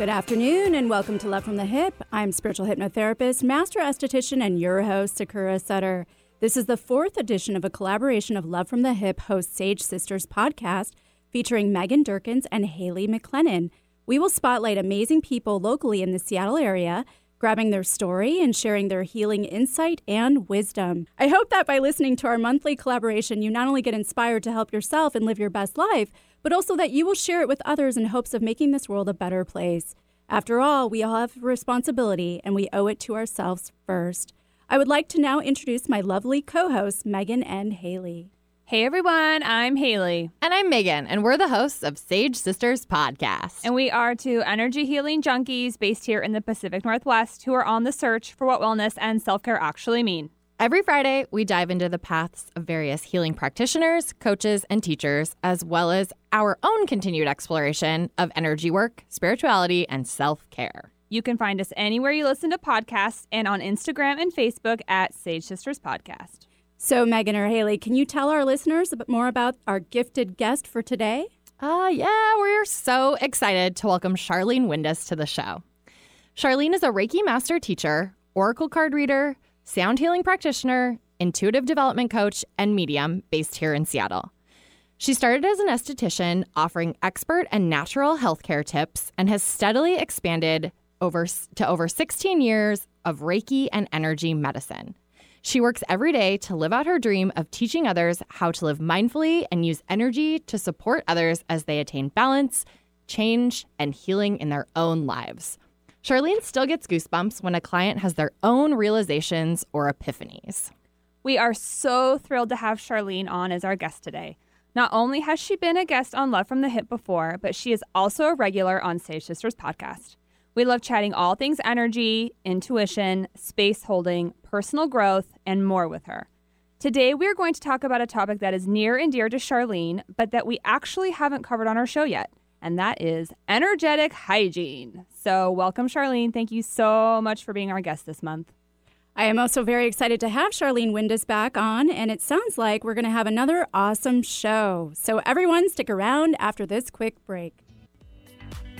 Good afternoon and welcome to Love from the Hip. I'm spiritual hypnotherapist, master esthetician, and your host, Sakura Sutter. This is the fourth edition of a collaboration of Love from the Hip host Sage Sisters podcast featuring Megan Durkins and Haley McLennan. We will spotlight amazing people locally in the Seattle area, grabbing their story and sharing their healing insight and wisdom. I hope that by listening to our monthly collaboration, you not only get inspired to help yourself and live your best life, but also that you will share it with others in hopes of making this world a better place. After all, we all have responsibility and we owe it to ourselves first. I would like to now introduce my lovely co hosts, Megan and Haley. Hey everyone, I'm Haley. And I'm Megan, and we're the hosts of Sage Sisters Podcast. And we are two energy healing junkies based here in the Pacific Northwest who are on the search for what wellness and self care actually mean. Every Friday, we dive into the paths of various healing practitioners, coaches, and teachers, as well as our own continued exploration of energy work, spirituality, and self care. You can find us anywhere you listen to podcasts and on Instagram and Facebook at Sage Sisters Podcast. So, Megan or Haley, can you tell our listeners a bit more about our gifted guest for today? Uh, yeah, we're so excited to welcome Charlene Windus to the show. Charlene is a Reiki master teacher, Oracle card reader, sound healing practitioner, intuitive development coach, and medium based here in Seattle. She started as an esthetician offering expert and natural healthcare tips and has steadily expanded over to over 16 years of Reiki and energy medicine. She works every day to live out her dream of teaching others how to live mindfully and use energy to support others as they attain balance, change, and healing in their own lives. Charlene still gets goosebumps when a client has their own realizations or epiphanies. We are so thrilled to have Charlene on as our guest today. Not only has she been a guest on Love from the Hip before, but she is also a regular on Sage Sisters podcast. We love chatting all things energy, intuition, space holding, personal growth, and more with her. Today, we are going to talk about a topic that is near and dear to Charlene, but that we actually haven't covered on our show yet, and that is energetic hygiene. So, welcome, Charlene. Thank you so much for being our guest this month. I am also very excited to have Charlene Windus back on, and it sounds like we're going to have another awesome show. So, everyone, stick around after this quick break.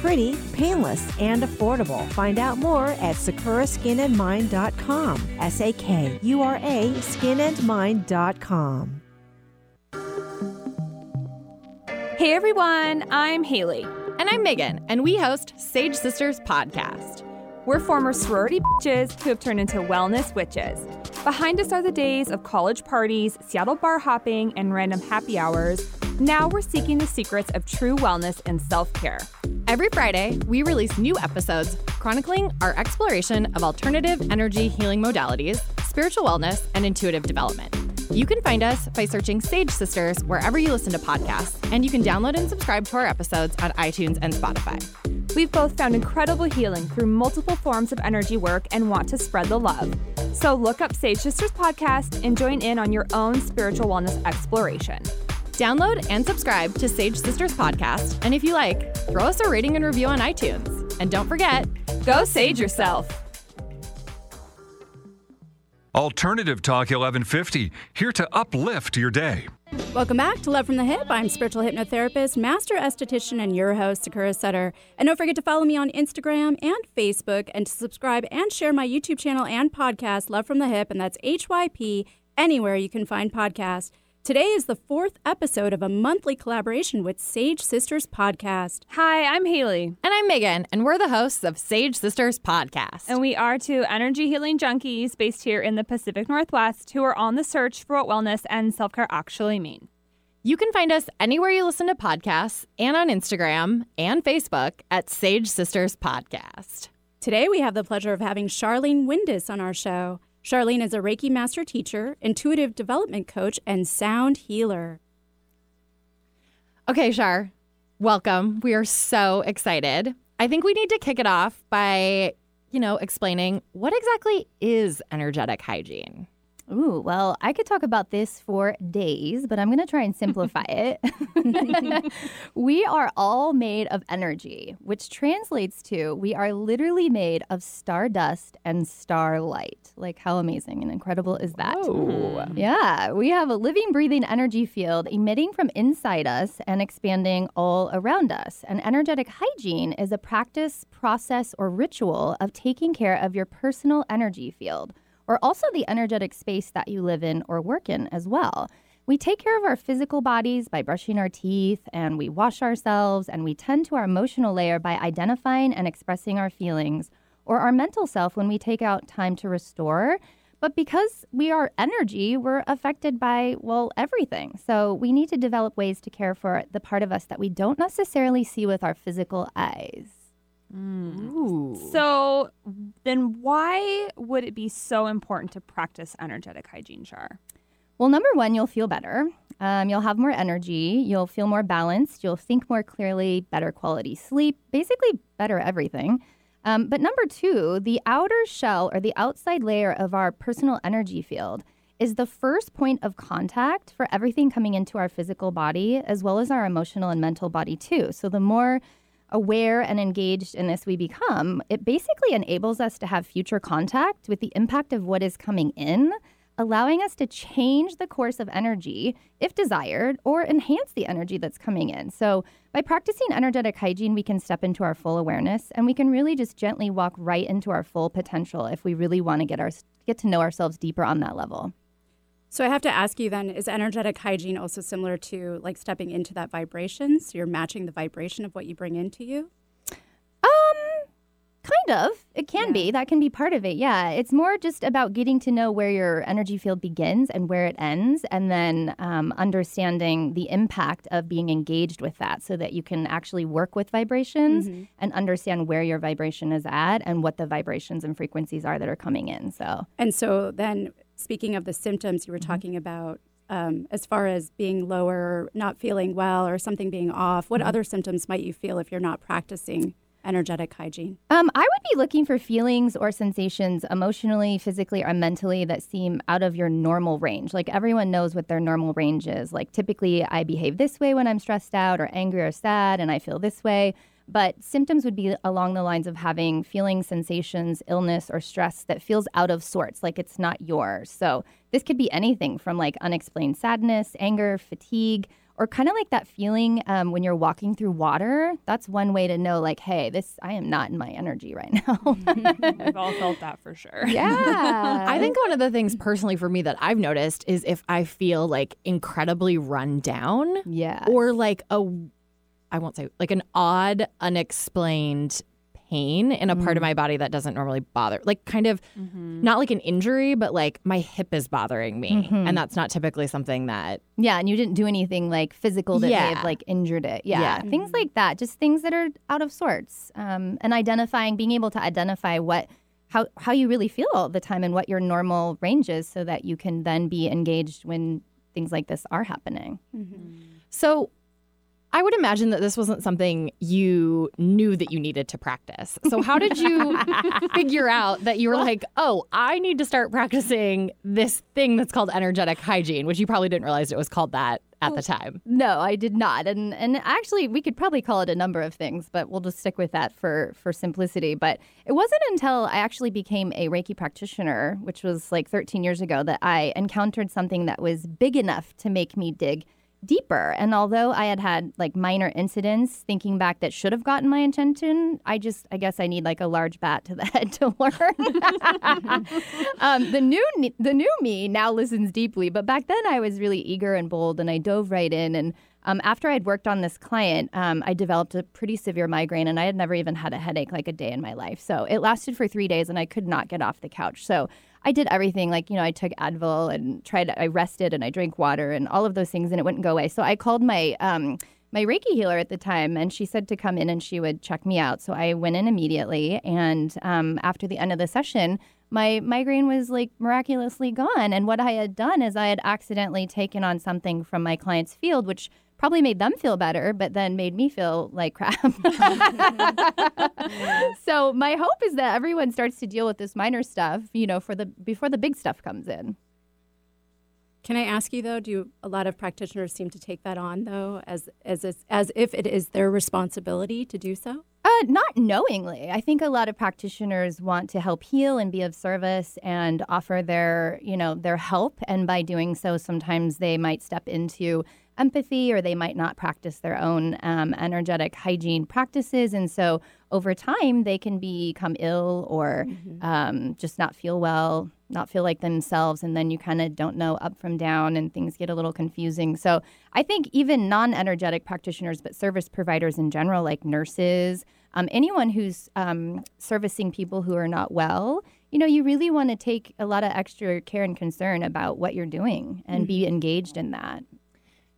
pretty, painless, and affordable. Find out more at sakuraskinandmind.com. S A K U R A skinandmind.com. Hey everyone, I'm Haley. And I'm Megan, and we host Sage Sisters Podcast. We're former sorority bitches who have turned into wellness witches. Behind us are the days of college parties, Seattle bar hopping, and random happy hours. Now we're seeking the secrets of true wellness and self care. Every Friday, we release new episodes chronicling our exploration of alternative energy healing modalities, spiritual wellness, and intuitive development. You can find us by searching Sage Sisters wherever you listen to podcasts, and you can download and subscribe to our episodes on iTunes and Spotify. We've both found incredible healing through multiple forms of energy work and want to spread the love. So look up Sage Sisters Podcast and join in on your own spiritual wellness exploration. Download and subscribe to Sage Sisters Podcast, and if you like, throw us a rating and review on iTunes. And don't forget, go sage yourself. Alternative Talk 1150, here to uplift your day. Welcome back to Love from the Hip. I'm spiritual hypnotherapist, master esthetician, and your host, Sakura Sutter. And don't forget to follow me on Instagram and Facebook and to subscribe and share my YouTube channel and podcast, Love from the Hip, and that's HYP, anywhere you can find podcasts. Today is the fourth episode of a monthly collaboration with Sage Sisters Podcast. Hi, I'm Haley. And I'm Megan, and we're the hosts of Sage Sisters Podcast. And we are two energy healing junkies based here in the Pacific Northwest who are on the search for what wellness and self care actually mean. You can find us anywhere you listen to podcasts and on Instagram and Facebook at Sage Sisters Podcast. Today we have the pleasure of having Charlene Windus on our show. Charlene is a Reiki master teacher, intuitive development coach, and sound healer. Okay, Char, welcome. We are so excited. I think we need to kick it off by you know, explaining what exactly is energetic hygiene. Ooh, well, I could talk about this for days, but I'm going to try and simplify it. we are all made of energy, which translates to we are literally made of stardust and starlight. Like, how amazing and incredible is that? Oh. Yeah, we have a living, breathing energy field emitting from inside us and expanding all around us. And energetic hygiene is a practice, process, or ritual of taking care of your personal energy field or also the energetic space that you live in or work in as well. We take care of our physical bodies by brushing our teeth and we wash ourselves and we tend to our emotional layer by identifying and expressing our feelings or our mental self when we take out time to restore. But because we are energy, we're affected by, well, everything. So we need to develop ways to care for the part of us that we don't necessarily see with our physical eyes. So then why would it be so important to practice energetic hygiene, Char? Well, number one, you'll feel better. Um, you'll have more energy. You'll feel more balanced. You'll think more clearly, better quality sleep, basically, better everything. Um, but number two, the outer shell or the outside layer of our personal energy field is the first point of contact for everything coming into our physical body, as well as our emotional and mental body, too. So the more aware and engaged in this we become, it basically enables us to have future contact with the impact of what is coming in, allowing us to change the course of energy if desired or enhance the energy that's coming in. So, by practicing energetic hygiene, we can step into our full awareness and we can really just gently walk right into our full potential if we really want to get our get to know ourselves deeper on that level. So I have to ask you then, is energetic hygiene also similar to like stepping into that vibration? So you're matching the vibration of what you bring into you? Um, kind of. It can be. That can be part of it. Yeah. It's more just about getting to know where your energy field begins and where it ends, and then um, understanding the impact of being engaged with that so that you can actually work with vibrations Mm-hmm. and understand where your vibration is at and what the vibrations and frequencies are that are coming in. So, And so then, speaking of the symptoms you were Mm-hmm. talking about, um, as far as being lower, not feeling well, or something being off, what Mm-hmm. other symptoms might you feel if you're not practicing energetic hygiene? Um, I would be looking for feelings or sensations emotionally, physically, or mentally that seem out of your normal range. Like everyone knows what their normal range is. Like typically, I behave this way when I'm stressed out or angry or sad, and I feel this way. But symptoms would be along the lines of having feelings, sensations, illness, or stress that feels out of sorts, like it's not yours. So this could be anything from like unexplained sadness, anger, fatigue, or kind of like that feeling um, when you're walking through water. That's one way to know, like, hey, this I am not in my energy right now. We've all felt that for sure. yeah, I think one of the things personally for me that I've noticed is if I feel like incredibly run down yeah, or like a, I won't say like an odd, unexplained pain in a part of mm. my body that doesn't normally bother, like kind of mm-hmm. not like an injury, but like my hip is bothering me. Mm-hmm. And that's not typically something that, yeah, and you didn't do anything like physical that may have like injured it. Yeah, Yeah. things like that, just things that are out of sorts, um, and identifying, being able to identify what. How, how you really feel all the time and what your normal range is so that you can then be engaged when things like this are happening. Mm-hmm. So I would imagine that this wasn't something you knew that you needed to practice. So how did you figure out that you were like, oh, I need to start practicing this thing that's called energetic hygiene, which you probably didn't realize it was called that at the time. No, I did not. And and actually we could probably call it a number of things, but we'll just stick with that for for simplicity. But it wasn't until I actually became a Reiki practitioner, which was like 13 years ago, that I encountered something that was big enough to make me dig deeper. And although I had had like minor incidents thinking back that should have gotten my attention, I just I guess I need like a large bat to the head to learn. um, the new the new me now listens deeply, but back then I was really eager and bold, and I dove right in. And um, after I'd worked on this client, um, I developed a pretty severe migraine, and I had never even had a headache like a day in my life. So it lasted for three days, and I could not get off the couch. So I did everything like you know I took Advil and tried I rested and I drank water and all of those things, and it wouldn't go away. So I called my um, my Reiki healer at the time, and she said to come in and she would check me out. So I went in immediately, and um, after the end of the session, my migraine was like miraculously gone. And what I had done is I had accidentally taken on something from my client's field, which probably made them feel better, but then made me feel like crap. so my hope is that everyone starts to deal with this minor stuff, you know, for the before the big stuff comes in. Can I ask you though? Do a lot of practitioners seem to take that on though, as as as if it is their responsibility to do so? Uh, not knowingly. I think a lot of practitioners want to help heal and be of service and offer their, you know, their help. And by doing so, sometimes they might step into empathy or they might not practice their own um, energetic hygiene practices. And so over time, they can become ill or mm-hmm. um, just not feel well, not feel like themselves. And then you kind of don't know up from down and things get a little confusing. So I think even non energetic practitioners, but service providers in general, like nurses, um, anyone who's um, servicing people who are not well, you know, you really want to take a lot of extra care and concern about what you're doing and mm-hmm. be engaged in that.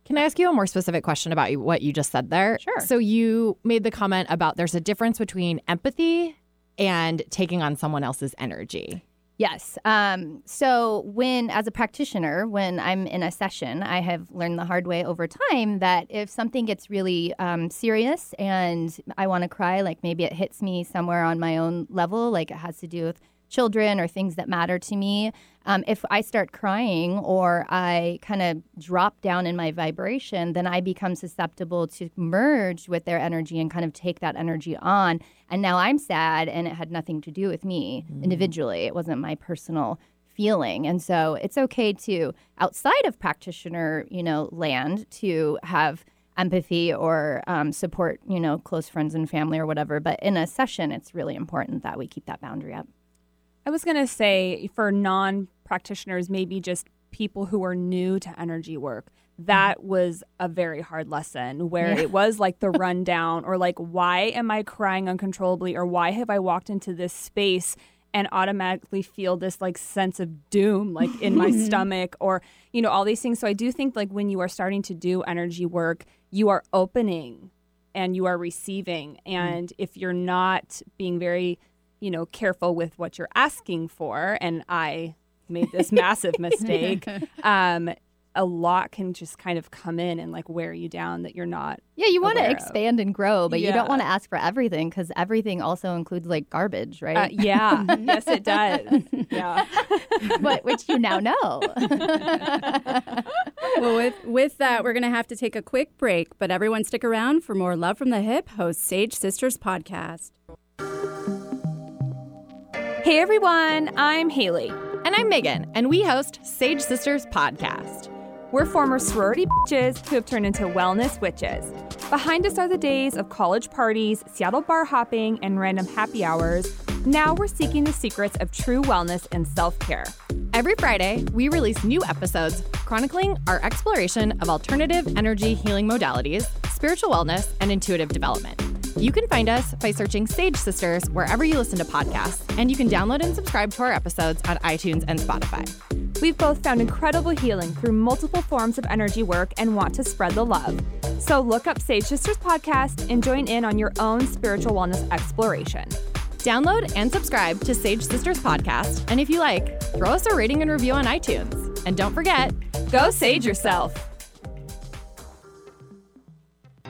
Can I ask you a more specific question about what you just said there? Sure. So you made the comment about there's a difference between empathy and taking on someone else's energy. Yes. Um, so, when, as a practitioner, when I'm in a session, I have learned the hard way over time that if something gets really um, serious and I want to cry, like maybe it hits me somewhere on my own level, like it has to do with children or things that matter to me, um, if I start crying or I kind of drop down in my vibration, then I become susceptible to merge with their energy and kind of take that energy on. And now I'm sad and it had nothing to do with me mm. individually. It wasn't my personal feeling. And so it's okay to, outside of practitioner, you know, land, to have empathy or um, support, you know, close friends and family or whatever. But in a session, it's really important that we keep that boundary up. I was going to say for non practitioners, maybe just people who are new to energy work, that mm-hmm. was a very hard lesson where yeah. it was like the rundown or like, why am I crying uncontrollably or why have I walked into this space and automatically feel this like sense of doom like in my stomach or you know all these things so i do think like when you are starting to do energy work you are opening and you are receiving mm. and mm. if you're not being very you know, careful with what you're asking for. And I made this massive mistake. Um, a lot can just kind of come in and like wear you down that you're not. Yeah, you want to expand of. and grow, but yeah. you don't want to ask for everything because everything also includes like garbage, right? Uh, yeah, yes, it does. Yeah, but which you now know. well, with with that, we're gonna have to take a quick break, but everyone stick around for more Love from the Hip host Sage Sisters podcast. Hey everyone, I'm Haley. And I'm Megan, and we host Sage Sisters Podcast. We're former sorority bitches who have turned into wellness witches. Behind us are the days of college parties, Seattle bar hopping, and random happy hours. Now we're seeking the secrets of true wellness and self care. Every Friday, we release new episodes chronicling our exploration of alternative energy healing modalities, spiritual wellness, and intuitive development. You can find us by searching Sage Sisters wherever you listen to podcasts, and you can download and subscribe to our episodes on iTunes and Spotify. We've both found incredible healing through multiple forms of energy work and want to spread the love. So look up Sage Sisters Podcast and join in on your own spiritual wellness exploration. Download and subscribe to Sage Sisters Podcast, and if you like, throw us a rating and review on iTunes. And don't forget, go sage yourself.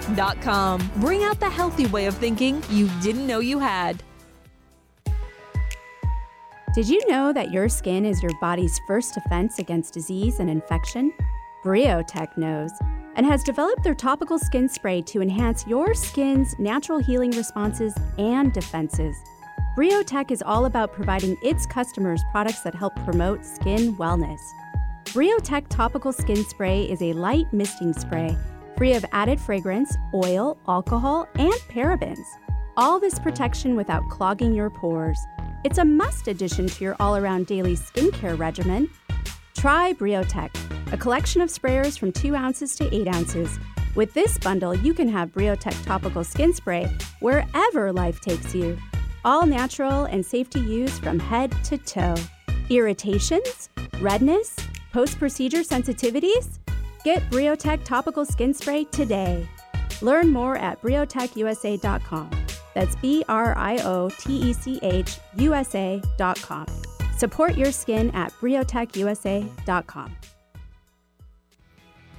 skinandmind.com. Bring out the healthy way of thinking you didn't know you had. Did you know that your skin is your body's first defense against disease and infection? Briotech knows and has developed their topical skin spray to enhance your skin's natural healing responses and defenses. Briotech is all about providing its customers products that help promote skin wellness. Briotech Topical Skin Spray is a light misting spray free of added fragrance, oil, alcohol, and parabens. All this protection without clogging your pores. It's a must addition to your all around daily skincare regimen. Try Briotech, a collection of sprayers from 2 ounces to 8 ounces, With this bundle, you can have Briotech topical skin spray wherever life takes you. All natural and safe to use from head to toe. Irritations? Redness? Post procedure sensitivities? Get Briotech topical skin spray today. Learn more at briotechusa.com. That's B R I O T E C H U S A.com. Support your skin at briotechusa.com.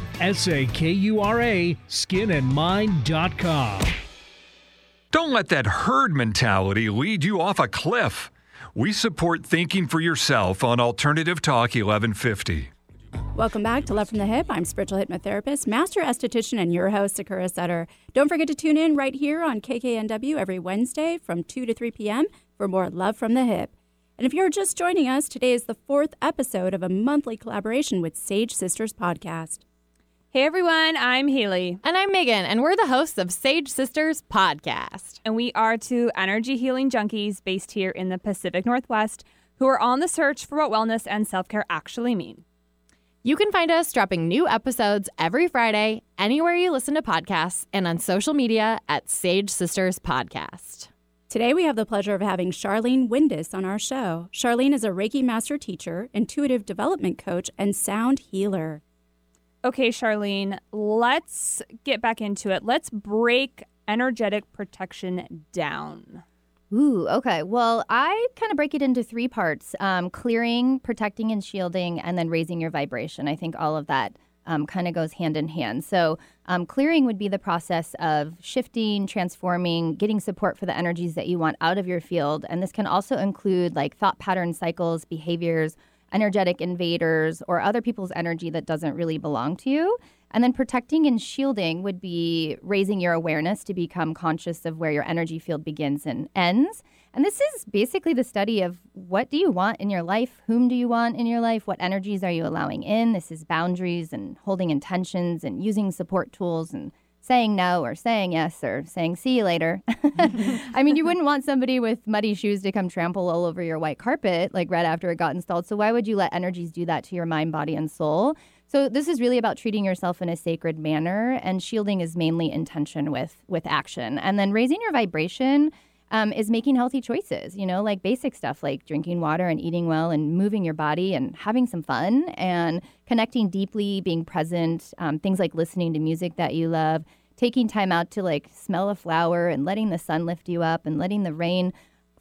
sakuraskinandmind.com. S A K U R A skinandmind.com. Don't let that herd mentality lead you off a cliff. We support thinking for yourself on Alternative Talk 1150. Welcome back to Love from the Hip. I'm spiritual hypnotherapist, master esthetician, and your host, Sakura Sutter. Don't forget to tune in right here on KKNW every Wednesday from 2 to 3 p.m. for more Love from the Hip. And if you're just joining us, today is the fourth episode of a monthly collaboration with Sage Sisters Podcast. Hey everyone, I'm Haley. And I'm Megan, and we're the hosts of Sage Sisters Podcast. And we are two energy healing junkies based here in the Pacific Northwest who are on the search for what wellness and self care actually mean. You can find us dropping new episodes every Friday, anywhere you listen to podcasts, and on social media at Sage Sisters Podcast. Today, we have the pleasure of having Charlene Windus on our show. Charlene is a Reiki master teacher, intuitive development coach, and sound healer. Okay, Charlene, let's get back into it. Let's break energetic protection down. Ooh, okay. Well, I kind of break it into three parts um, clearing, protecting, and shielding, and then raising your vibration. I think all of that um, kind of goes hand in hand. So, um, clearing would be the process of shifting, transforming, getting support for the energies that you want out of your field. And this can also include like thought pattern cycles, behaviors, energetic invaders, or other people's energy that doesn't really belong to you. And then protecting and shielding would be raising your awareness to become conscious of where your energy field begins and ends. And this is basically the study of what do you want in your life? Whom do you want in your life? What energies are you allowing in? This is boundaries and holding intentions and using support tools and saying no or saying yes or saying see you later. I mean, you wouldn't want somebody with muddy shoes to come trample all over your white carpet like right after it got installed. So why would you let energies do that to your mind, body, and soul? So this is really about treating yourself in a sacred manner, and shielding is mainly intention with with action, and then raising your vibration. Um, is making healthy choices, you know, like basic stuff like drinking water and eating well and moving your body and having some fun and connecting deeply, being present, um, things like listening to music that you love, taking time out to like smell a flower and letting the sun lift you up and letting the rain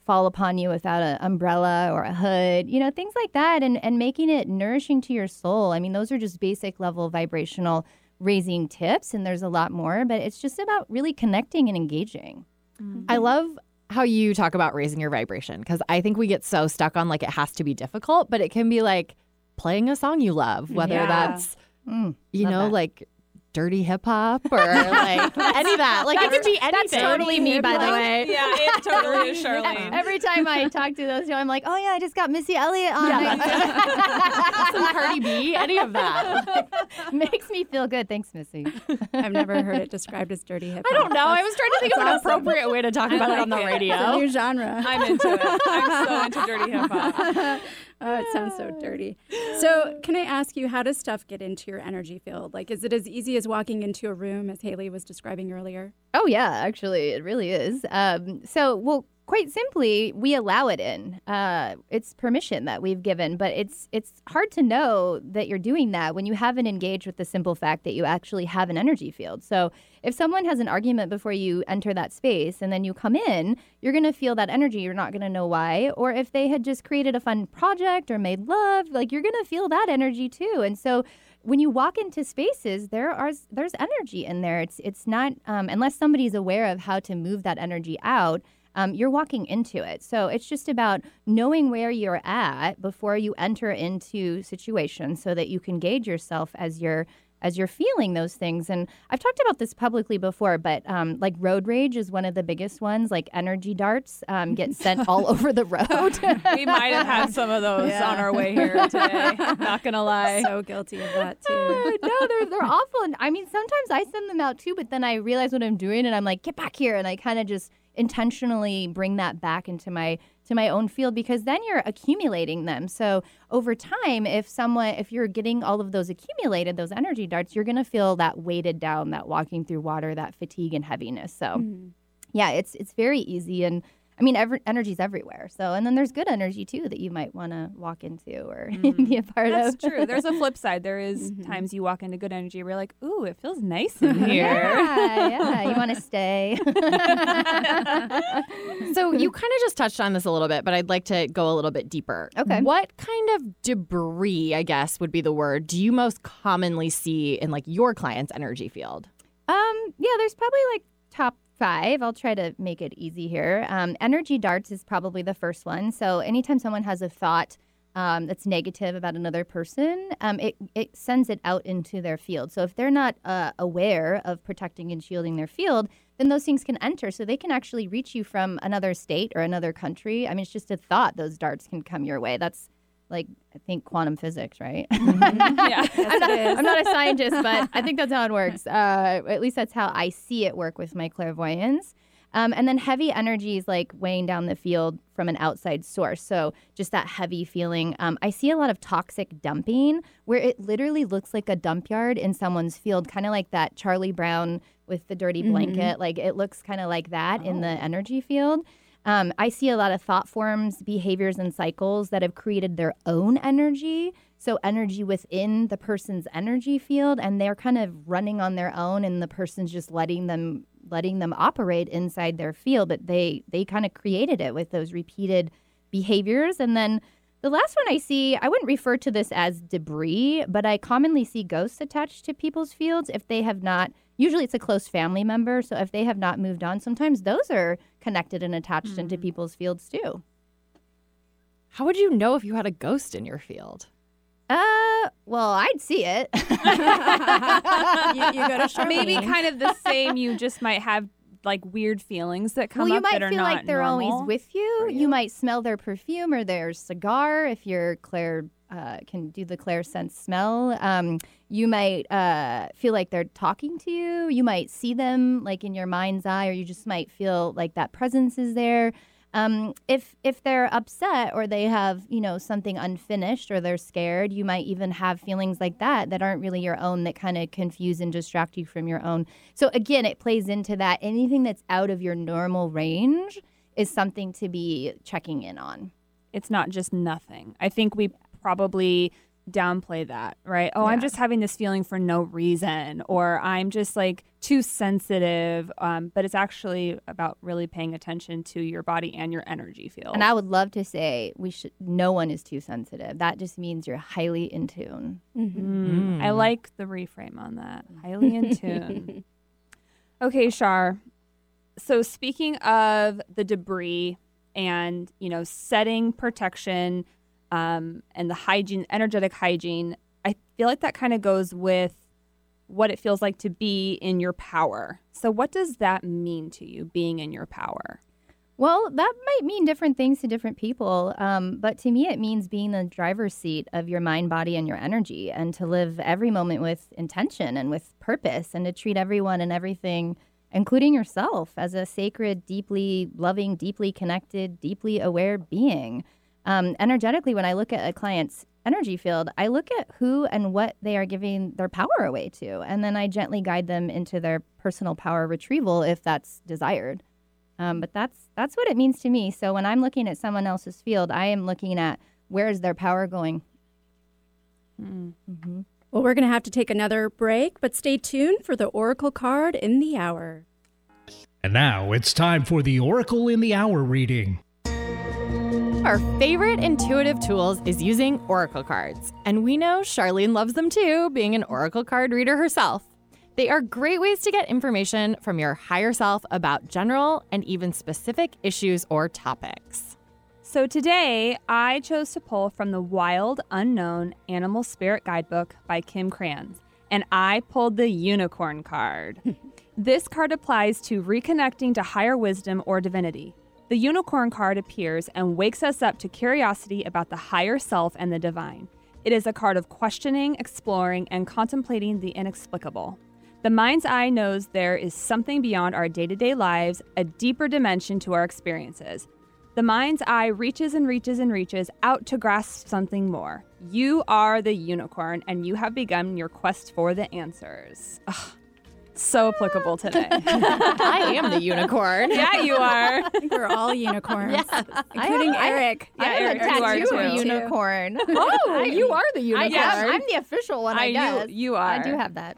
fall upon you without an umbrella or a hood, you know, things like that, and, and making it nourishing to your soul. I mean, those are just basic level vibrational raising tips, and there's a lot more, but it's just about really connecting and engaging. Mm-hmm. I love how you talk about raising your vibration because I think we get so stuck on like it has to be difficult, but it can be like playing a song you love, whether yeah. that's, mm, you know, that. like dirty hip hop or like any of that. Like it could be anything. That's totally me, by the way. Yeah, it totally is Charlene. Every time I talk to those two, I'm like, oh yeah, I just got Missy Elliott on. Yeah, some Cardi B, any of that. Makes me feel good. Thanks, Missy. I've never heard it described as dirty hip hop. I don't know. I was trying to think of an awesome. appropriate way to talk about like it on the radio. It's a new genre. I'm into it. I'm so into dirty hip hop. Oh, it sounds so dirty. So, can I ask you, how does stuff get into your energy field? Like, is it as easy as walking into a room, as Haley was describing earlier? Oh, yeah, actually, it really is. Um, so, well, quite simply, we allow it in. Uh, it's permission that we've given, but it's it's hard to know that you're doing that when you haven't engaged with the simple fact that you actually have an energy field. So if someone has an argument before you enter that space and then you come in, you're going to feel that energy. You're not going to know why. Or if they had just created a fun project or made love, like you're going to feel that energy too. And so when you walk into spaces, there are there's energy in there. It's it's not um, unless somebody's aware of how to move that energy out um, you're walking into it. So it's just about knowing where you're at before you enter into situations so that you can gauge yourself as you're as you're feeling those things. And I've talked about this publicly before, but um, like road rage is one of the biggest ones. Like energy darts um, get sent all over the road. we might have had some of those Yeah. on our way here today. Not gonna lie. So guilty of that too. no, they're they're awful. And I mean, sometimes I send them out too, but then I realize what I'm doing, and I'm like, get back here, and I kind of just intentionally bring that back into my to my own field because then you're accumulating them. So over time, if someone if you're getting all of those accumulated, those energy darts, you're gonna feel that weighted down, that walking through water, that fatigue and heaviness. So Mm-hmm. yeah, it's it's very easy and. I mean, every, energy's everywhere. So, and then there's good energy too that you might want to walk into or be a part That's of. That's true. There's a flip side. There is Mhm. times you walk into good energy where you're like, ooh, it feels nice in here. Yeah, yeah. You want to stay. So you kind of just touched on this a little bit, but I'd like to go a little bit deeper. Okay. What kind of debris, I guess would be the word, do you most commonly see in like your client's energy field? um, yeah, there's probably like top five. I'll try to make it easy here. Um, energy darts is probably the first one. So anytime someone has a thought um, that's negative about another person, um, it, it sends it out into their field. So if they're not uh, aware of protecting and shielding their field, then those things can enter. So they can actually reach you from another state or another country. I mean, it's just a thought. Those darts can come your way. That's like, I think quantum physics, right? yeah. I'm, not, I'm not a scientist, but I think that's how it works. Uh, at least that's how I see it work with my clairvoyance. Um, and then heavy energy is like weighing down the field from an outside source. So just that heavy feeling. Um, I see a lot of toxic dumping where it literally looks like a dump yard in someone's field, kind of like that Charlie Brown with the dirty blanket. Like it looks kind of like that in the energy field. Um, I see a lot of thought forms, behaviors, and cycles that have created their own energy. So, energy within the person's energy field, and they're kind of running on their own, and the person's just letting them letting them operate inside their field. But they they kind of created it with those repeated behaviors, and then the last one I see, I wouldn't refer to this as debris, but I commonly see ghosts attached to people's fields if they have not. Usually it's a close family member, so if they have not moved on, sometimes those are connected and attached into people's fields too. How would you know if you had a ghost in your field? Uh, well, I'd see it. you, you go to Charlene. Maybe kind of the same. You just might have like weird feelings that come well, you up might that are feel not like they're normal. always with you. you. you. might smell their perfume or their cigar if you're Claire uh, can do the Claire sense smell. Um, you might uh, feel like they're talking to you. You might see them like in your mind's eye, or you just might feel like that presence is there. Um, if if they're upset or they have you know something unfinished or they're scared, you might even have feelings like that that aren't really your own that kind of confuse and distract you from your own. So again, it plays into that. Anything that's out of your normal range is something to be checking in on. it's not just nothing. I think we probably downplay that, right? Oh, I'm just having this feeling for no reason, or I'm just like too sensitive. Um, but it's actually about really paying attention to your body and your energy field. And I would love to say we should. No one is too sensitive. That just means you're highly in tune. Mm, I like the reframe on that. Highly in tune. okay, Char. So speaking of the debris and you know setting protection um, and the hygiene, energetic hygiene, I feel like that kind of goes with what it feels like to be in your power. So what does that mean to you, being in your power? Well, that might mean different things to different people. Um, but to me, it means being the driver's seat of your mind, body, and your energy, and to live every moment with intention and with purpose, and to treat everyone and everything, including yourself, as a sacred, deeply loving, deeply connected, deeply aware being. Um, energetically, when I look at a client's energy field, I look at who and what they are giving their power away to, and then I gently guide them into their personal power retrieval if that's desired. Um, but that's that's what it means to me. So when I'm looking at someone else's field, I am looking at where is their power going. Well, we're going to have to take another break, but stay tuned for the Oracle card in the hour. And now it's time for the Oracle in the Hour reading. Our favorite intuitive tools is using Oracle cards. And we know Charlene loves them too, being an Oracle card reader herself. They are great ways to get information from your higher self about general and even specific issues or topics. So today, I chose to pull from the Wild Unknown Animal Spirit Guidebook by Kim Krans. and I pulled the unicorn card. this card applies to reconnecting to higher wisdom or divinity. The unicorn card appears and wakes us up to curiosity about the higher self and the divine. It is a card of questioning, exploring, and contemplating the inexplicable. The mind's eye knows there is something beyond our day to day lives, a deeper dimension to our experiences. The mind's eye reaches and reaches and reaches out to grasp something more. You are the unicorn, and you have begun your quest for the answers. Ugh, so applicable today. I am the unicorn. yeah, you are. I think we're all unicorns, Yes. including I- Eric. Yeah, I have Eric, a you are tattoo of a unicorn. Oh, you are the I unicorn. am. I'm the official one, I, I- you- guess. you I are. do have that.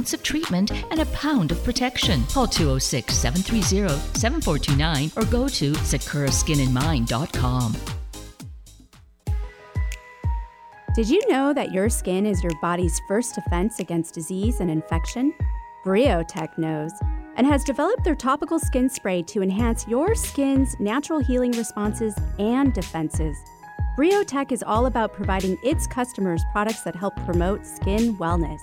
of treatment and a pound of protection. Call 206 730 7429 or go to sakuraskininmind.com. Did you know that your skin is your body's first defense against disease and infection? Briotech knows and has developed their topical skin spray to enhance your skin's natural healing responses and defenses. Briotech is all about providing its customers products that help promote skin wellness.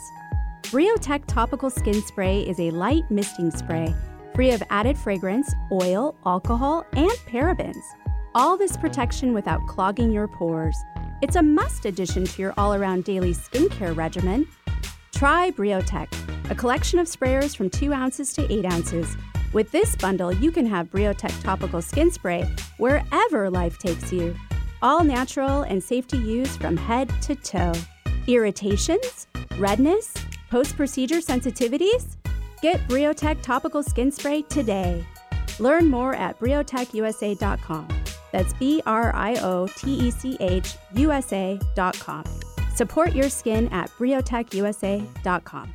Briotech Topical Skin Spray is a light misting spray free of added fragrance, oil, alcohol, and parabens. All this protection without clogging your pores. It's a must addition to your all around daily skincare regimen. Try Briotech, a collection of sprayers from 2 ounces to 8 ounces. With this bundle, you can have Briotech Topical Skin Spray wherever life takes you. All natural and safe to use from head to toe. Irritations? Redness? Post procedure sensitivities? Get Briotech Topical Skin Spray today. Learn more at briotechusa.com. That's B R I O T E C H U S A.com. Support your skin at briotechusa.com.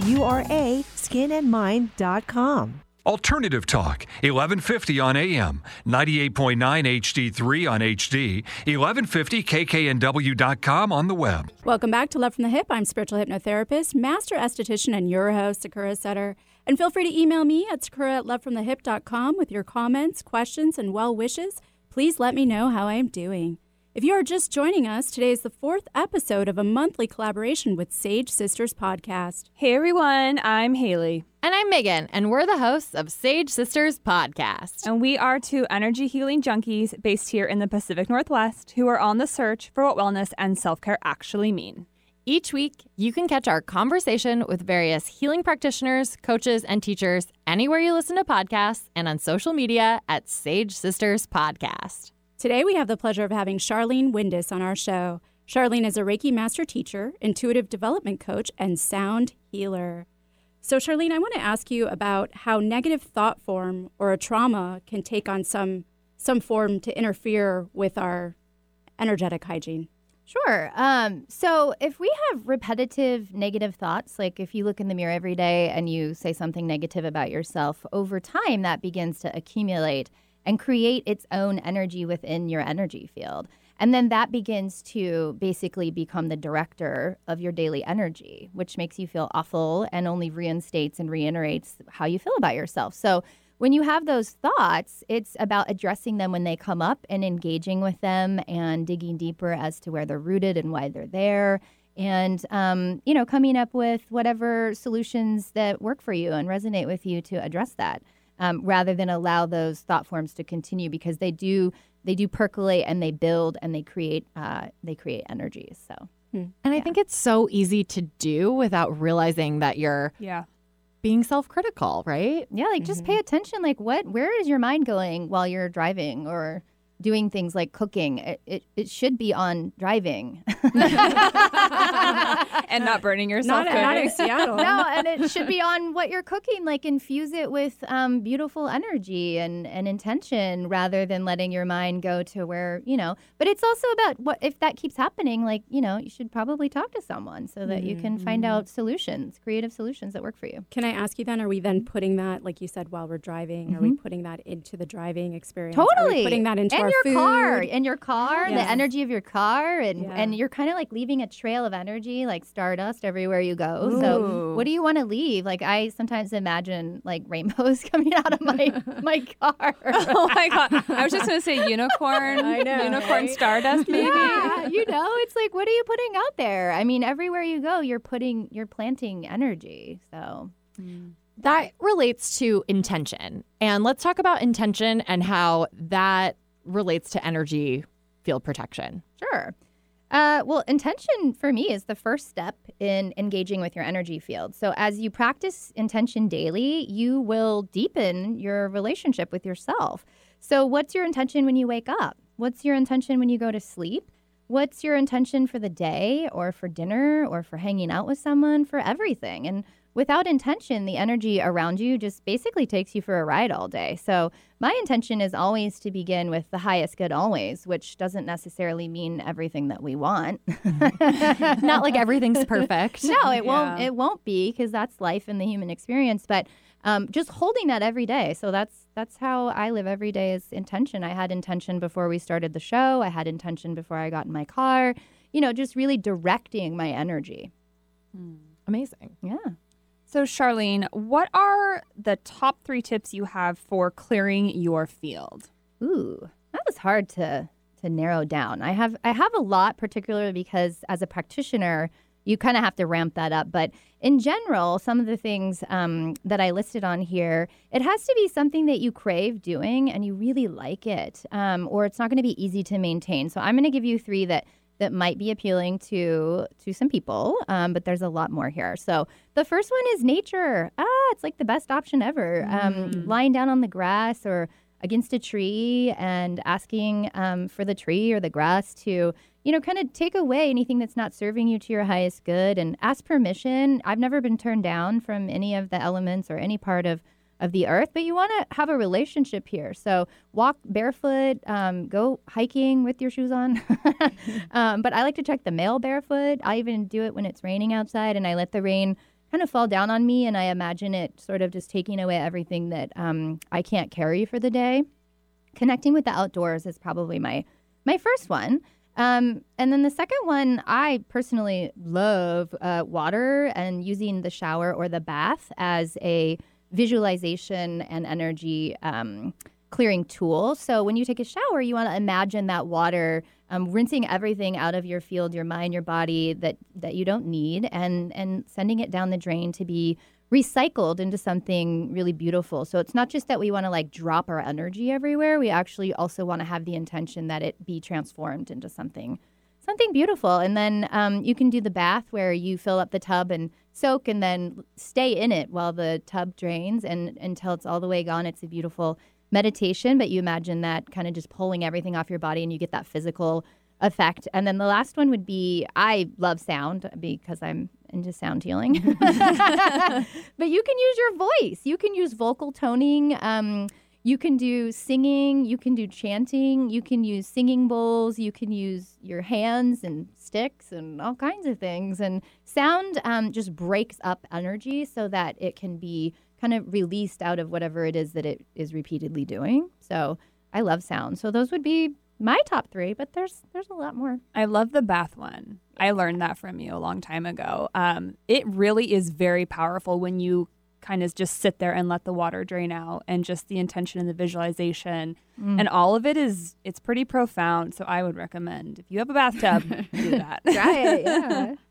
U R A skinandmind.com. Alternative Talk, 1150 on AM, 98.9 HD3 on HD, 1150kknw.com on the web. Welcome back to Love from the Hip. I'm spiritual hypnotherapist, master esthetician, and your host, Sakura Sutter. And feel free to email me at sakura at lovefromthehip.com with your comments, questions, and well wishes. Please let me know how I am doing. If you are just joining us, today is the fourth episode of a monthly collaboration with Sage Sisters Podcast. Hey everyone, I'm Haley, And I'm Megan, and we're the hosts of Sage Sisters Podcast. and we are two energy healing junkies based here in the Pacific Northwest who are on the search for what wellness and self care actually mean. Each week, you can catch our conversation with various healing practitioners, coaches, and teachers anywhere you listen to podcasts and on social media at Sage Sisters Podcast. Today, we have the pleasure of having Charlene Windus on our show. Charlene is a Reiki master teacher, intuitive development coach, and sound healer. So, Charlene, I want to ask you about how negative thought form or a trauma can take on some some form to interfere with our energetic hygiene. Sure. Um, so if we have repetitive negative thoughts, like if you look in the mirror every day and you say something negative about yourself, over time that begins to accumulate and create its own energy within your energy field. And then that begins to basically become the director of your daily energy, which makes you feel awful and only reinstates and reiterates how you feel about yourself. So when you have those thoughts, it's about addressing them when they come up and engaging with them and digging deeper as to where they're rooted and why they're there and um, you know coming up with whatever solutions that work for you and resonate with you to address that um, rather than allow those thought forms to continue because they do they do percolate and they build and they create uh, they create energy so and I think it's so easy to do without realizing that you're Yeah. being self-critical, right? yeah like just pay attention like what where is your mind going while you're driving or doing things like cooking it, it, it should be on driving and not burning yourself. Not, not in. Seattle. no, and it should be on what you're cooking. Like infuse it with um, beautiful energy and, and intention rather than letting your mind go to where, you know. But it's also about what if that keeps happening, like, you know, you should probably talk to someone so that you can find out solutions, creative solutions that work for you. Can I ask you then? Are we then putting that, like you said, while we're driving? Are we putting that into the driving experience? Are we Totally. putting that into and our your food? car, in your car, Yes. the energy of your car, and Yeah. and you're kind of like leaving a trail of energy, like stardust everywhere you go. So, what do you want to leave? Like I sometimes imagine like rainbows coming out of my my car. oh my god! I was just gonna say unicorn. I know, unicorn right? stardust, maybe. yeah, you know, it's like what are you putting out there? I mean, everywhere you go, you're putting you're planting energy. So That relates to intention. And let's talk about intention and how that relates to energy field protection. Sure. Uh, well, intention for me is the first step in engaging with your energy field. So, as you practice intention daily, you will deepen your relationship with yourself. So, what's your intention when you wake up? What's your intention when you go to sleep? What's your intention for the day or for dinner or for hanging out with someone, for everything? And without intention, the energy around you just basically takes you for a ride all day. So, my intention is always to begin with the highest good always, which doesn't necessarily mean everything that we want. Not like everything's perfect. no, it won't. It won't be because that's life and the human experience. But um, just holding that every day. So that's that's how I live every day is intention. I had intention before we started the show. I had intention before I got in my car. You know, just really directing my energy. Amazing. Yeah. So, Sharlean, what are the top three tips you have for clearing your field? Ooh, that was hard to to narrow down. I have I have a lot, particularly because as a practitioner, you kind of have to ramp that up. But in general, some of the things um, that I listed on here, it has to be something that you crave doing and you really like it, um, or it's not going to be easy to maintain. So I'm going to give you three that that might be appealing to to some people, um, but there's a lot more here. So the first one is nature. Ah, it's like the best option ever. Um, lying down on the grass or against a tree and asking um, for the tree or the grass to you know kind of take away anything that's not serving you to your highest good and ask permission i've never been turned down from any of the elements or any part of of the earth but you want to have a relationship here so walk barefoot um, go hiking with your shoes on um, but i like to check the mail barefoot i even do it when it's raining outside and i let the rain kind of fall down on me and I imagine it sort of just taking away everything that um, I can't carry for the day. Connecting with the outdoors is probably my my first one. Um, and then the second one, I personally love uh, water and using the shower or the bath as a visualization and energy um, clearing tool. So when you take a shower, you want to imagine that water um, rinsing everything out of your field, your mind, your body that that you don't need, and and sending it down the drain to be recycled into something really beautiful. So it's not just that we want to like drop our energy everywhere. We actually also want to have the intention that it be transformed into something something beautiful. And then um, you can do the bath where you fill up the tub and soak and then stay in it while the tub drains and until it's all the way gone. It's a beautiful meditation, but you imagine that kind of just pulling everything off your body and you get that physical effect. And then the last one would be I love sound because I'm into sound healing. but you can use your voice. You can use vocal toning. Um, you can do singing, you can do chanting, you can use singing bowls, you can use your hands and sticks and all kinds of things. And sound um, just breaks up energy so that it can be kind of released out of whatever it is that it is repeatedly doing. So I love sound. So those would be my top three, but there's there's a lot more. I love the bath one. I learned that from you a long time ago. Um, it really is very powerful when you kind of just sit there and let the water drain out and just the intention and the visualization mm. and all of it is it's pretty profound so i would recommend if you have a bathtub do that Try it, yeah.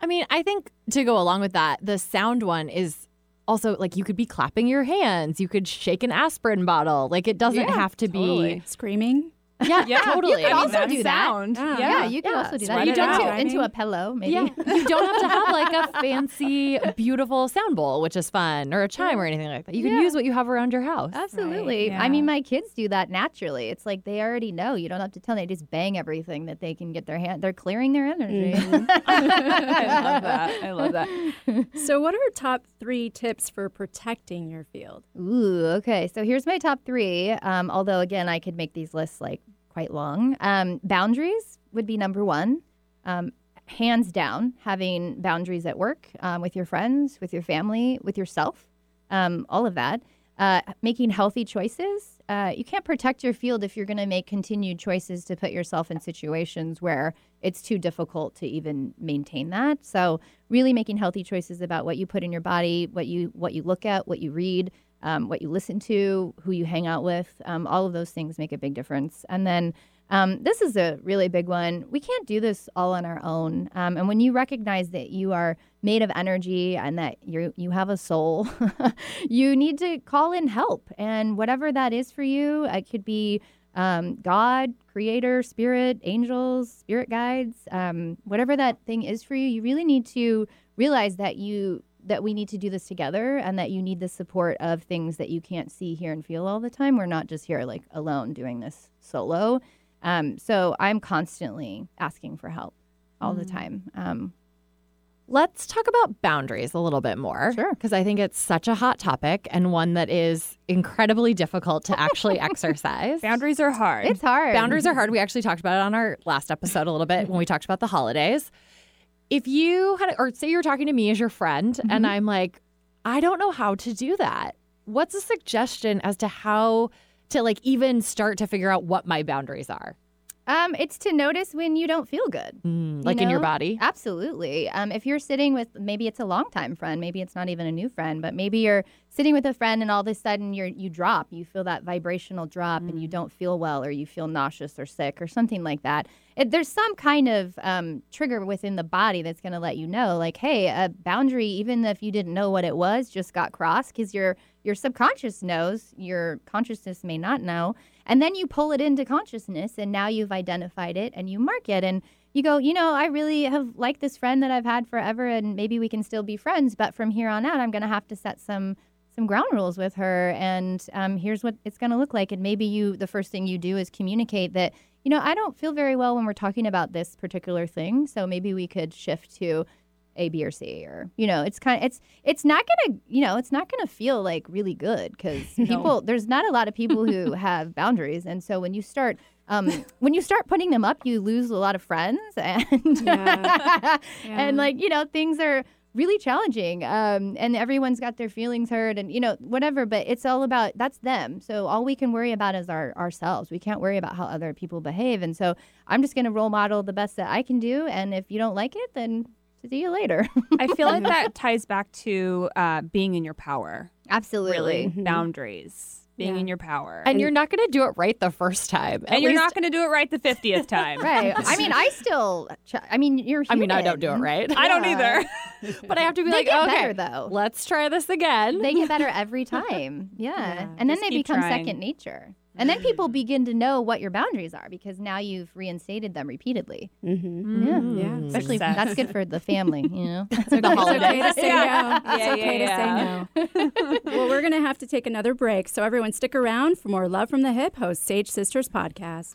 I mean, I think to go along with that, the sound one is also like you could be clapping your hands, you could shake an aspirin bottle. Like it doesn't Yeah, have to Totally. be Screaming. Yeah, Yeah, totally. You could I mean, also that do that. sound. Yeah. Yeah, you can Yeah, also do sweat that. You don't out. into, into I a pillow, maybe. Yeah, you don't have to have like a fancy, beautiful sound bowl, which is fun, or a chime or anything like that. You can Yeah. use what you have around your house. Absolutely. Right, I mean, my kids do that naturally. It's like they already know. You don't have to tell them. They just bang everything that they can get their hand. They're clearing their energy. I love that. I love that. So, what are top three tips for protecting your field? Ooh, okay. So here's my top three. Um, although again, I could make these lists like quite long. Um, boundaries would be number one. Um, hands down, having boundaries at work, um, with your friends, with your family, with yourself, um, all of that. Uh, making healthy choices. Uh, you can't protect your field if you're going to make continued choices to put yourself in situations where it's too difficult to even maintain that. So, really making healthy choices about what you put in your body, what you what you look at, what you read, um, what you listen to, who you hang out with. Um, all of those things make a big difference. And then um, this is a really big one. We can't do this all on our own. Um, and when you recognize that you are made of energy and that you you have a soul, you need to call in help. And whatever that is for you, it could be um, God, Creator, Spirit, angels, spirit guides, um, whatever that thing is for you. You really need to realize that you that we need to do this together and that you need the support of things that you can't see, hear, and feel all the time. We're not just here like alone doing this solo. Um, so I'm constantly asking for help all the time. Um, Let's talk about boundaries a little bit more. Sure. Because I think it's such a hot topic and one that is incredibly difficult to actually exercise. Boundaries are hard. it's hard. Boundaries are hard. We actually talked about it on our last episode a little bit when we talked about the holidays. If you had, or say you're talking to me as your friend, and mm-hmm. I'm like, I don't know how to do that. What's a suggestion as to how to like even start to figure out what my boundaries are? Um, it's to notice when you don't feel good. you like in your body? Absolutely. Um, if you're sitting with maybe it's a longtime friend, maybe it's not even a new friend, but maybe you're sitting with a friend and all of a sudden you're you drop, you feel that vibrational drop, and you don't feel well, or you feel nauseous or sick or something like that. It, there's some kind of um, trigger within the body that's going to let you know, like, hey, a boundary, even if you didn't know what it was, just got crossed because your your subconscious knows, your consciousness may not know. And then you pull it into consciousness, and now you've identified it and you mark it. And you go, you know, I really have liked this friend that I've had forever, and maybe we can still be friends. But from here on out, I'm going to have to set some some ground rules with her, and um, here's what it's going to look like. And maybe you, the first thing you do is communicate that, you know, I don't feel very well when we're talking about this particular thing, so maybe we could shift to a b or c or you know it's kind of it's it's not gonna you know it's not gonna feel like really good because people there's not a lot of people who have boundaries and so when you start um, when you start putting them up you lose a lot of friends and Yeah. and like you know things are really challenging um, and everyone's got their feelings hurt and you know whatever but it's all about that's them so all we can worry about is our ourselves we can't worry about how other people behave and so i'm just to role model the best that i can do and if you don't like it then see you later I feel like that ties back to uh, being in your power. absolutely Really, Mhm. boundaries, being Yeah. in your power, And you're not going to do it right the first time. And you're least- not going to do it right the fiftieth time. right i mean i still ch- i mean you're I mean, I don't do it human. right. I don't either. but I have to be They like, okay, better, though. let's try this again. they get better every time. Yeah. Yeah, and then they become trying. second nature. And then people begin to know what your boundaries are because now you've reinstated them repeatedly. Mm-hmm. Yeah. Yeah. Especially Success. that's good for the family, you know. the It's okay to say Yeah. no. It's Yeah, okay yeah, to say no. well, we're going to have to take another break. So, everyone, stick around for more Love from the Hyp host Sage Sisters podcast.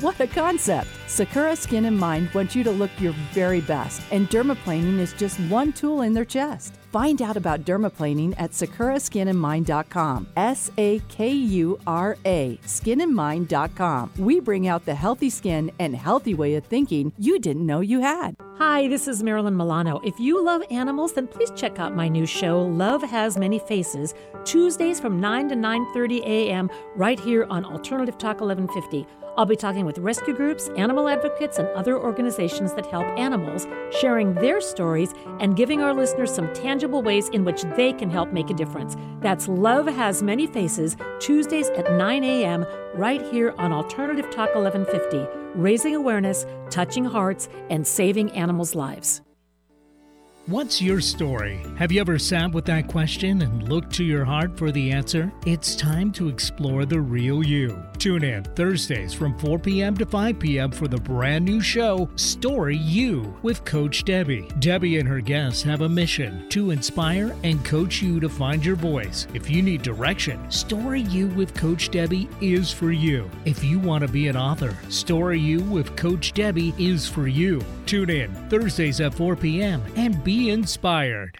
What a concept! Sakura Skin and Mind wants you to look your very best, and dermaplaning is just one tool in their chest. Find out about dermaplaning at sakuraskinandmind.com. S A K U R A, skinandmind.com. We bring out the healthy skin and healthy way of thinking you didn't know you had. Hi, this is Marilyn Milano. If you love animals, then please check out my new show, Love Has Many Faces, Tuesdays from 9 to 9:30 a.m. right here on Alternative Talk 1150. I'll be talking with rescue groups, animal advocates, and other organizations that help animals, sharing their stories and giving our listeners some tangible ways in which they can help make a difference. That's Love Has Many Faces, Tuesdays at 9 a.m., right here on Alternative Talk 1150, raising awareness, touching hearts, and saving animals' lives. What's your story? Have you ever sat with that question and looked to your heart for the answer? It's time to explore the real you. Tune in Thursdays from 4 p.m. to 5 p.m. for the brand new show, Story You, with Coach Debbie. Debbie and her guests have a mission to inspire and coach you to find your voice. If you need direction, Story You with Coach Debbie is for you. If you want to be an author, Story You with Coach Debbie is for you. Tune in Thursdays at 4 p.m. and be inspired.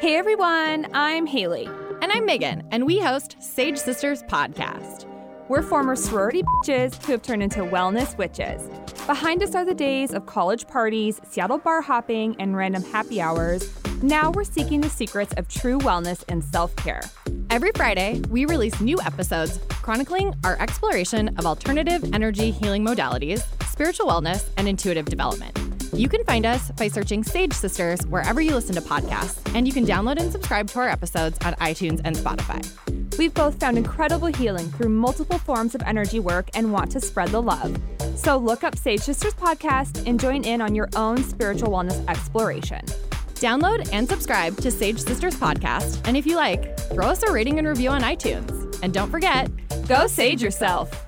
Hey everyone, I'm Haley. And I'm Megan, and we host Sage Sisters Podcast. We're former sorority bitches who have turned into wellness witches. Behind us are the days of college parties, Seattle bar hopping, and random happy hours. Now we're seeking the secrets of true wellness and self care. Every Friday, we release new episodes chronicling our exploration of alternative energy healing modalities, spiritual wellness, and intuitive development. You can find us by searching Sage Sisters wherever you listen to podcasts, and you can download and subscribe to our episodes on iTunes and Spotify. We've both found incredible healing through multiple forms of energy work and want to spread the love. So look up Sage Sisters Podcast and join in on your own spiritual wellness exploration. Download and subscribe to Sage Sisters Podcast, and if you like, throw us a rating and review on iTunes. And don't forget, go sage yourself.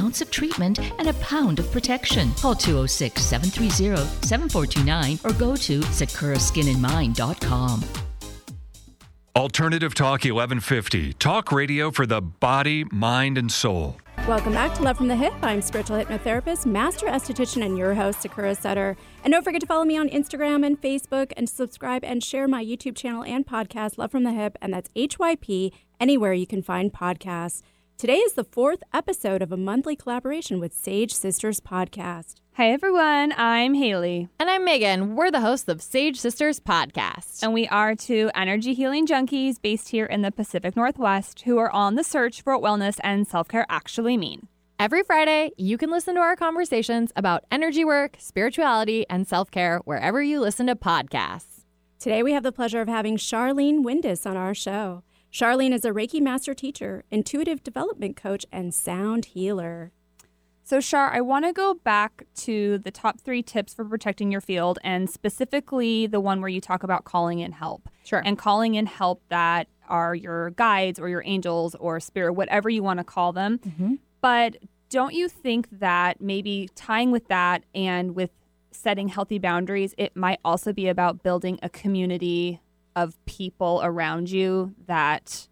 ounce of treatment and a pound of protection. Call 206 730 7429 or go to sakuraskinandmind.com. Alternative Talk 1150, talk radio for the body, mind, and soul. Welcome back to Love from the Hyp. I'm spiritual hypnotherapist, master esthetician, and your host, Sakura Sutter. And don't forget to follow me on Instagram and Facebook and subscribe and share my YouTube channel and podcast, Love from the Hyp, and that's HYP, anywhere you can find podcasts. Today is the fourth episode of a monthly collaboration with Sage Sisters Podcast. Hi, everyone, I'm Haley. And I'm Megan. We're the hosts of Sage Sisters Podcast. And we are two energy healing junkies based here in the Pacific Northwest who are on the search for what wellness and self care actually mean. Every Friday, you can listen to our conversations about energy work, spirituality, and self care wherever you listen to podcasts. Today, we have the pleasure of having Sharlean Windus on our show. Sharlean is a Reiki master teacher, intuitive development coach, and sound healer. So, Char, I want to go back to the top three tips for protecting your field and specifically the one where you talk about calling in help. Sure. And calling in help that are your guides or your angels or spirit, whatever you want to call them. Mm-hmm. But don't you think that maybe tying with that and with setting healthy boundaries, it might also be about building a community of people around you that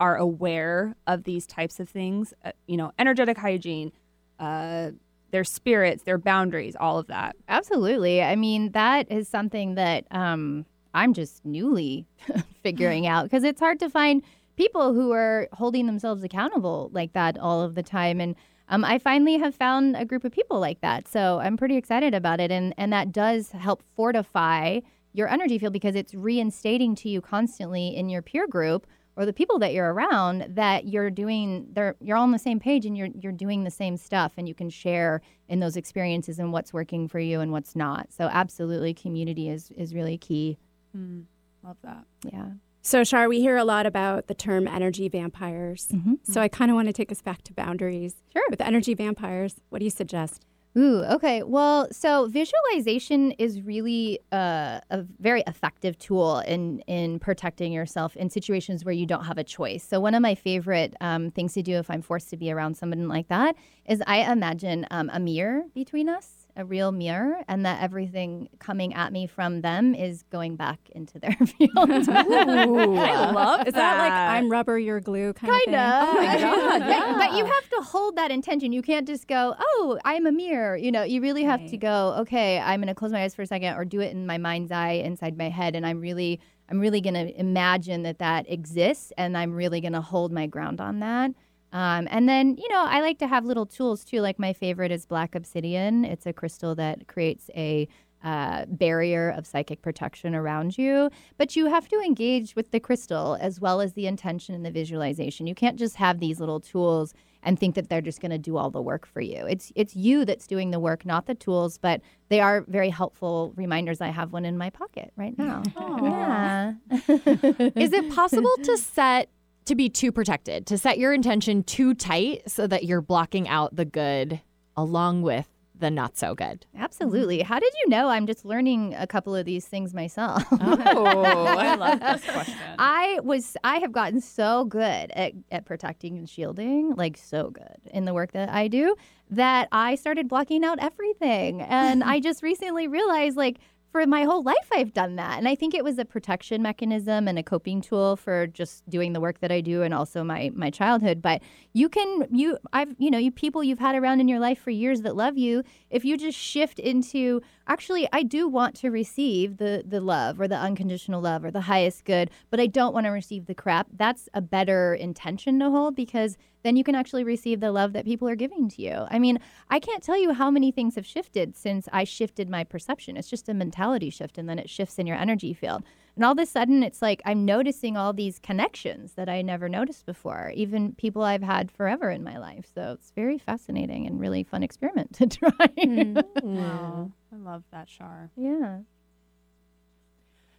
are aware of these types of things, uh, you know, energetic hygiene, uh, their spirits, their boundaries, all of that. Absolutely. I mean, that is something that um, I'm just newly figuring out because it's hard to find people who are holding themselves accountable like that all of the time. And um, I finally have found a group of people like that. So I'm pretty excited about it. And, and that does help fortify your energy field because it's reinstating to you constantly in your peer group or the people that you're around that you're doing they're you're all on the same page and you're you're doing the same stuff and you can share in those experiences and what's working for you and what's not. So absolutely community is is really key. Mm, love that. Yeah. So, Char, we hear a lot about the term energy vampires. Mm-hmm. So, I kind of want to take us back to boundaries. Sure. With energy vampires, what do you suggest? Ooh, okay. Well, so visualization is really uh, a very effective tool in in protecting yourself in situations where you don't have a choice. So one of my favorite um, things to do if I'm forced to be around someone like that is I imagine um, a mirror between us, a real mirror, and that everything coming at me from them is going back into their field. I love Is that like I'm rubber, you're glue kind, kind of thing? of. Oh my god! Yeah, But you have to hold that intention. You can't just go, "Oh, I'm a mirror." You know, you really have to go, "Okay, I'm going to close my eyes for a second, or do it in my mind's eye inside my head, and I'm really, I'm really going to imagine that that exists, and I'm really going to hold my ground on that." Um, and then, you know, I like to have little tools too. Like my favorite is black obsidian. It's a crystal that creates a uh, barrier of psychic protection around you. But you have to engage with the crystal as well as the intention and the visualization. You can't just have these little tools and think that they're just going to do all the work for you. It's it's you that's doing the work, not the tools. But they are very helpful reminders. I have one in my pocket right now. Yeah. Is it possible to set to be too protected, to set your intention too tight so that you're blocking out the good along with the not so good? Absolutely. How did you know? I'm just learning a couple of these things myself. Oh, I love this question. I was I have gotten so good at, at protecting and shielding, like so good in the work that I do, that I started blocking out everything. And I just recently realized like for my whole life I've done that. And I think it was a protection mechanism and a coping tool for just doing the work that I do and also my my childhood. But you can you I've you know, you people you've had around in your life for years that love you, if you just shift into actually I do want to receive the the love or the unconditional love or the highest good, but I don't want to receive the crap. That's a better intention to hold because then you can actually receive the love that people are giving to you. I mean, I can't tell you how many things have shifted since I shifted my perception. It's just a mentality shift, and then it shifts in your energy field. And all of a sudden, it's like I'm noticing all these connections that I never noticed before, even people I've had forever in my life. So it's very fascinating and really fun experiment to try. Hmm. Wow. I love that, Char. yeah.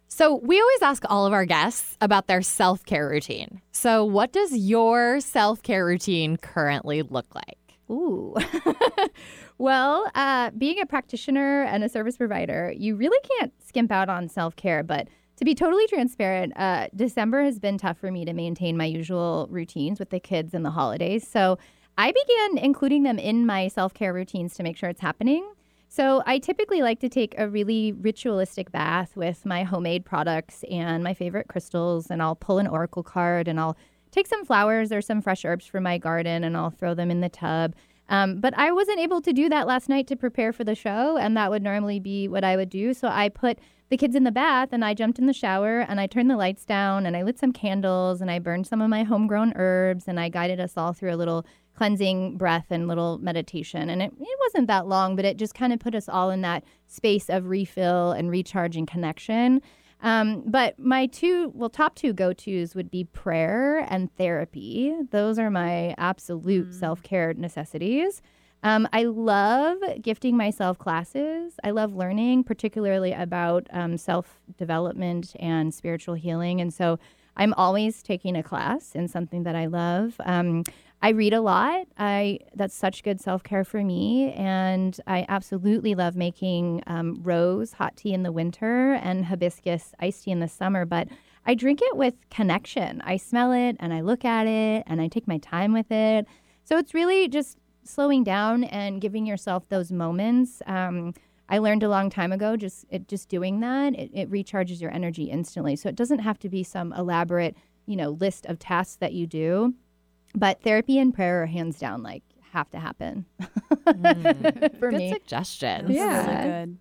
So, we always ask all of our guests about their self care routine. So, what does your self care routine currently look like? Ooh. well, uh, being a practitioner and a service provider, you really can't skimp out on self care. But to be totally transparent, uh, December has been tough for me to maintain my usual routines with the kids and the holidays. So I began including them in my self care routines to make sure it's happening. So I typically like to take a really ritualistic bath with my homemade products and my favorite crystals, and I'll pull an oracle card and I'll take some flowers or some fresh herbs from my garden and I'll throw them in the tub. Um, but I wasn't able to do that last night to prepare for the show, and that would normally be what I would do. So I put the kids in the bath and I jumped in the shower and I turned the lights down and I lit some candles and I burned some of my homegrown herbs and I guided us all through a little cleansing breath and little meditation. And it, it wasn't that long, but it just kind of put us all in that space of refill and recharge and connection. Um, but my two, well, top two go tos would be prayer and therapy. Those are my absolute self care necessities. Um, I love gifting myself classes. I love learning, particularly about um, self development and spiritual healing. And so I'm always taking a class in something that I love. Um, I read a lot. I that's such good self care for me, and I absolutely love making um, rose hot tea in the winter and hibiscus iced tea in the summer. But I drink it with connection. I smell it and I look at it and I take my time with it. So it's really just slowing down and giving yourself those moments. Um, I learned a long time ago just it, just doing that it, it recharges your energy instantly. So it doesn't have to be some elaborate you know list of tasks that you do, but therapy and prayer are hands down like have to happen for Good me. suggestions. Yeah. Really good.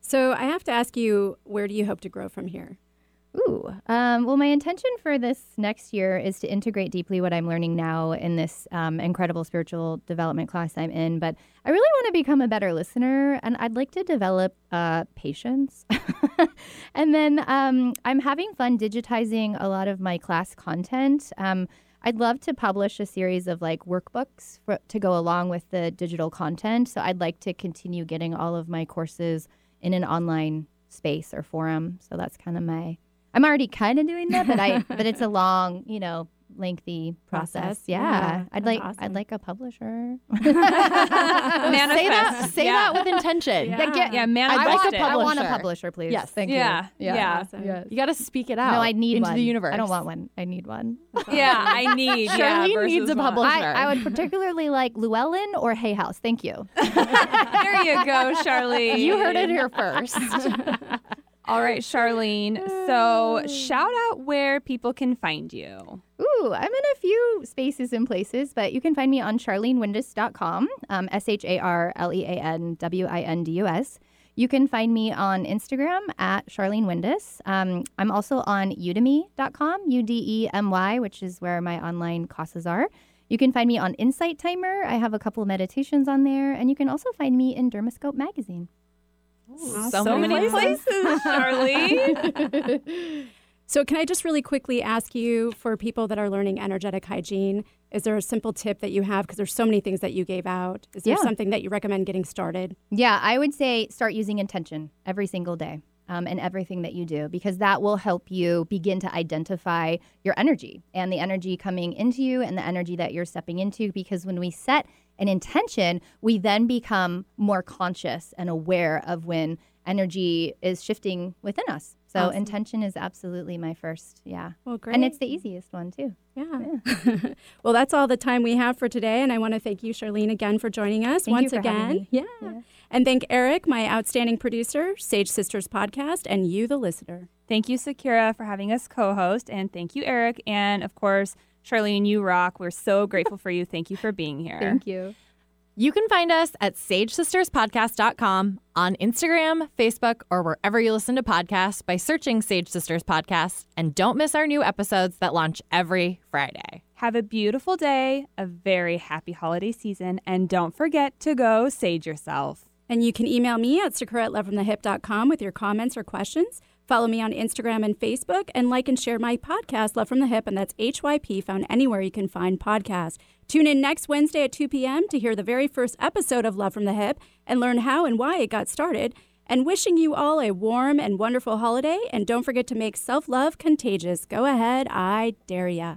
So I have to ask you, where do you hope to grow from here? Ooh. Um, well, my intention for this next year is to integrate deeply what I'm learning now in this um, incredible spiritual development class I'm in. But I really want to become a better listener, and I'd like to develop uh, patience. and then um, I'm having fun digitizing a lot of my class content. I'd love to publish a series of like workbooks for, to go along with the digital content. So I'd like to continue getting all of my courses in an online space or forum. So that's kind of my I'm already kind of doing that, but I but it's a long, you know, lengthy process. Process. Yeah, Yeah, I'd like awesome. I'd like a publisher. Say that. Say Yeah. that with intention. Yeah. Yeah, yeah, I'd manifest like a it. I want a Publisher. publisher, please. Yes. thank Yeah, you. yeah. Yes. You got to speak it out. No, I need into one. the universe. I don't want one. I need one. Yeah, I need. yeah, Sharlean needs a want. publisher. I, I would particularly like Llewellyn or Hay House. Thank you. There you go, Sharlean. You heard it here first. All right, Sharlean. So shout out where people can find you. Ooh, I'm in a few spaces and places, but you can find me on sharleanwindus.com, um, S H A R L E A N W I N D U S. You can find me on Instagram at Sharlean Windus. Um, I'm also on udemy.com, U D E M Y, which is where my online classes are. You can find me on Insight Timer. I have a couple of meditations on there. And you can also find me in Dermascope Magazine. so, So many many places. places, Sharlean. So, can I just really quickly ask you for people that are learning energetic hygiene, is there a simple tip that you have? Because there's so many things that you gave out. Is there Yeah. something that you recommend getting started? Yeah, I would say start using intention every single day um, in everything that you do because that will help you begin to identify your energy and the energy coming into you and the energy that you're stepping into. Because when we set an intention, we then become more conscious and aware of when energy is shifting within us. So Awesome. intention is absolutely my first, yeah. Well, great. And it's the easiest one too. Yeah. well, that's all the time we have for today. And I want to thank you, Sharlean, again for joining us Thank you once for again. me. Yeah. Yeah. And thank Eric, my outstanding producer, Sage Sisters Podcast, and you, the listener. Thank you, Sakura, for having us co-host, and thank you, Eric, and of course, Sharlean. You rock. We're so grateful for you. Thank you for being here. Thank you. You can find us at sagesisterspodcast.com on Instagram, Facebook, or wherever you listen to podcasts by searching Sage Sisters Podcast. And don't miss our new episodes that launch every Friday. Have a beautiful day, a very happy holiday season, and don't forget to go sage yourself. And you can email me at sakura at lovefromthehyp.com with your comments or questions. Follow me on Instagram and Facebook, and like and share my podcast, Love from the Hyp, and that's HYP, found anywhere you can find podcasts. Tune in next Wednesday at 2 p.m. to hear the very first episode of Love from the Hyp and learn how and why it got started. And wishing you all a warm and wonderful holiday. And don't forget to make self love contagious. Go ahead, I dare ya.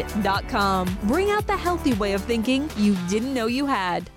skinandmind.com. Bring out the healthy way of thinking you didn't know you had.